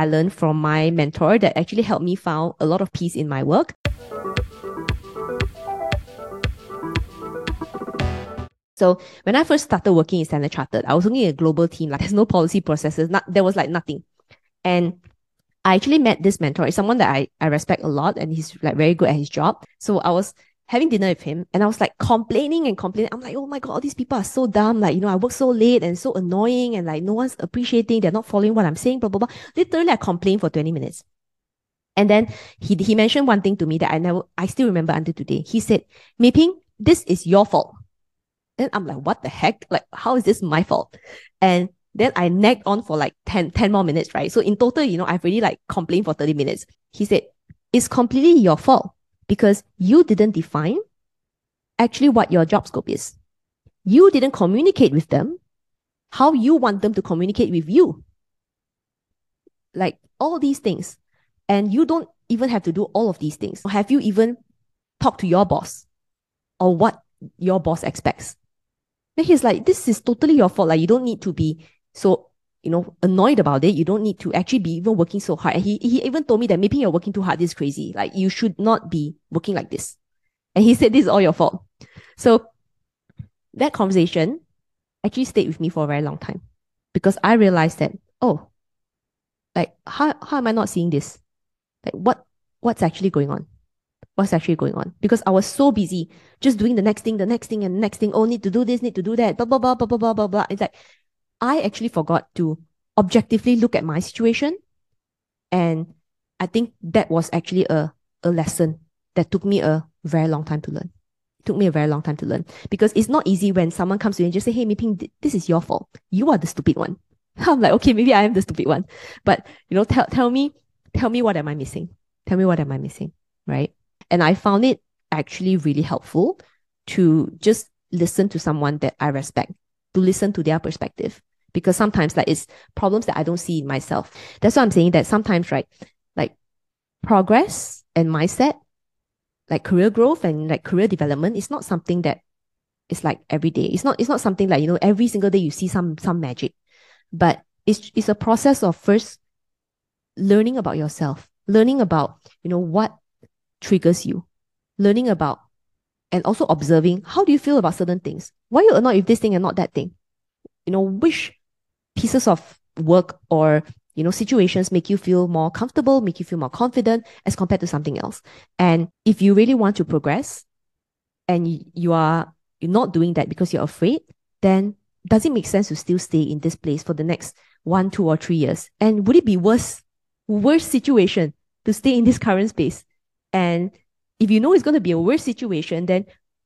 I learned from my mentor that actually helped me found a lot of peace in my work. So when I first started working in Standard Chartered, I was working in a global team. Like there's no policy processes. Not there was like nothing. And I actually met this mentor. It's someone that I, I respect a lot and he's like very good at his job. So I was having dinner with him and I was like complaining and complaining. I'm like, oh my God, all these people are so dumb. Like, you know, I work so late and so annoying and like no one's appreciating. They're not following what I'm saying, blah, blah, blah. Literally, I complained for 20 minutes. And then he, he mentioned one thing to me that I never, I still remember until today. He said, Mei Phing, this is your fault. Then I'm like, what the heck? Like, how is this my fault? And then I nagged on for like 10, 10 more minutes, right? So in total, you know, I've really like complained for 30 minutes. He said, it's completely your fault because you didn't define actually what your job scope is. You didn't communicate with them how you want them to communicate with you. Like all these things. And you don't even have to do all of these things. Have you even talked to your boss or what your boss expects? Then he's like, this is totally your fault. Like, you don't need to be so, you know, annoyed about it. You don't need to actually be even working so hard. And he, he even told me that maybe you're working too hard. This is crazy. Like, you should not be working like this. And he said, this is all your fault. So that conversation actually stayed with me for a very long time because I realized that, oh, like, how, how am I not seeing this? Like, what, what's actually going on? what's actually going on because I was so busy just doing the next thing, the next thing, and the next thing. Oh, need to do this, need to do that, blah, blah, blah, blah, blah, blah, blah, blah. It's like I actually forgot to objectively look at my situation. And I think that was actually a, a lesson that took me a very long time to learn. It took me a very long time to learn because it's not easy when someone comes to you and just say, Hey, Mei Phing, this is your fault. You are the stupid one. I'm like, okay, maybe I am the stupid one. But, you know, tell, tell me, tell me what am I missing? Tell me what am I missing? Right. And I found it actually really helpful to just listen to someone that I respect, to listen to their perspective. Because sometimes like it's problems that I don't see in myself. That's why I'm saying that sometimes, right, like progress and mindset, like career growth and like career development is not something that is like every day. It's not it's not something like, you know, every single day you see some some magic. But it's it's a process of first learning about yourself, learning about, you know, what triggers you. Learning about and also observing how do you feel about certain things? Why you annoyed with this thing and not that thing? You know, which pieces of work or you know situations make you feel more comfortable, make you feel more confident as compared to something else. And if you really want to progress and you are not doing that because you're afraid, then does it make sense to still stay in this place for the next one, two, or three years? And would it be worse, worse situation to stay in this current space and if you know it's going to be a worse situation, then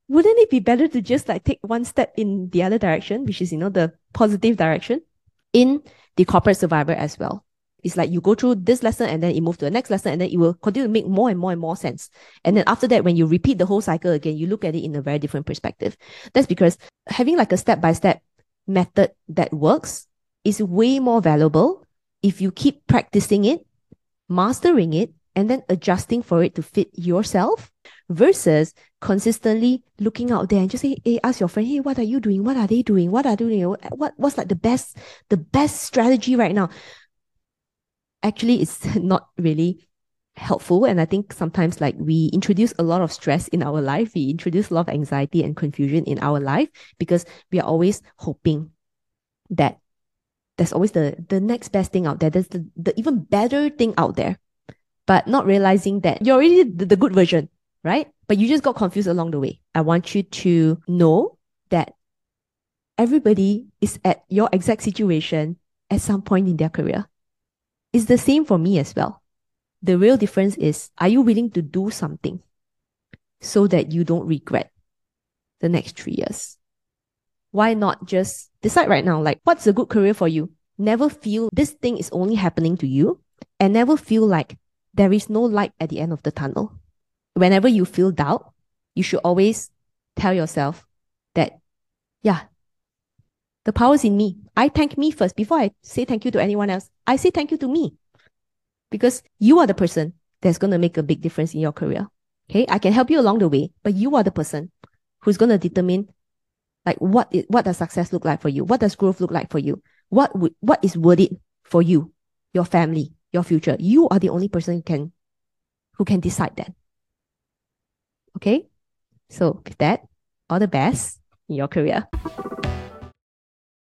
wouldn't it be better to just like take one step in the other direction, which is, you know, the positive direction in the corporate survivor as well? It's like you go through this lesson and then you move to the next lesson and then it will continue to make more and more and more sense. And then after that, when you repeat the whole cycle again, you look at it in a very different perspective. That's because having like a step by step method that works is way more valuable if you keep practicing it, mastering it, and then adjusting for it to fit yourself versus consistently looking out there and just say, hey, ask your friend, hey, what are you doing? What are they doing? What are doing? What what's like the best, the best strategy right now? Actually, it's not really helpful. And I think sometimes like we introduce a lot of stress in our life. We introduce a lot of anxiety and confusion in our life because we are always hoping that there's always the the next best thing out there. There's the, the even better thing out there but not realizing that you're already the, the good version, right? But you just got confused along the way. I want you to know that everybody is at your exact situation at some point in their career. It's the same for me as well. The real difference is, are you willing to do something so that you don't regret the next three years? Why not just decide right now, like, what's a good career for you? Never feel this thing is only happening to you and never feel like there is no light at the end of the tunnel. Whenever you feel doubt, you should always tell yourself that, yeah, the power is in me. I thank me first before I say thank you to anyone else. I say thank you to me because you are the person that's going to make a big difference in your career. Okay. I can help you along the way, but you are the person who's going to determine like what is, what does success look like for you? What does growth look like for you? What would, what is worth it for you, your family, your future. You are the only person who can who can decide that. Okay? So with that, all the best in your career.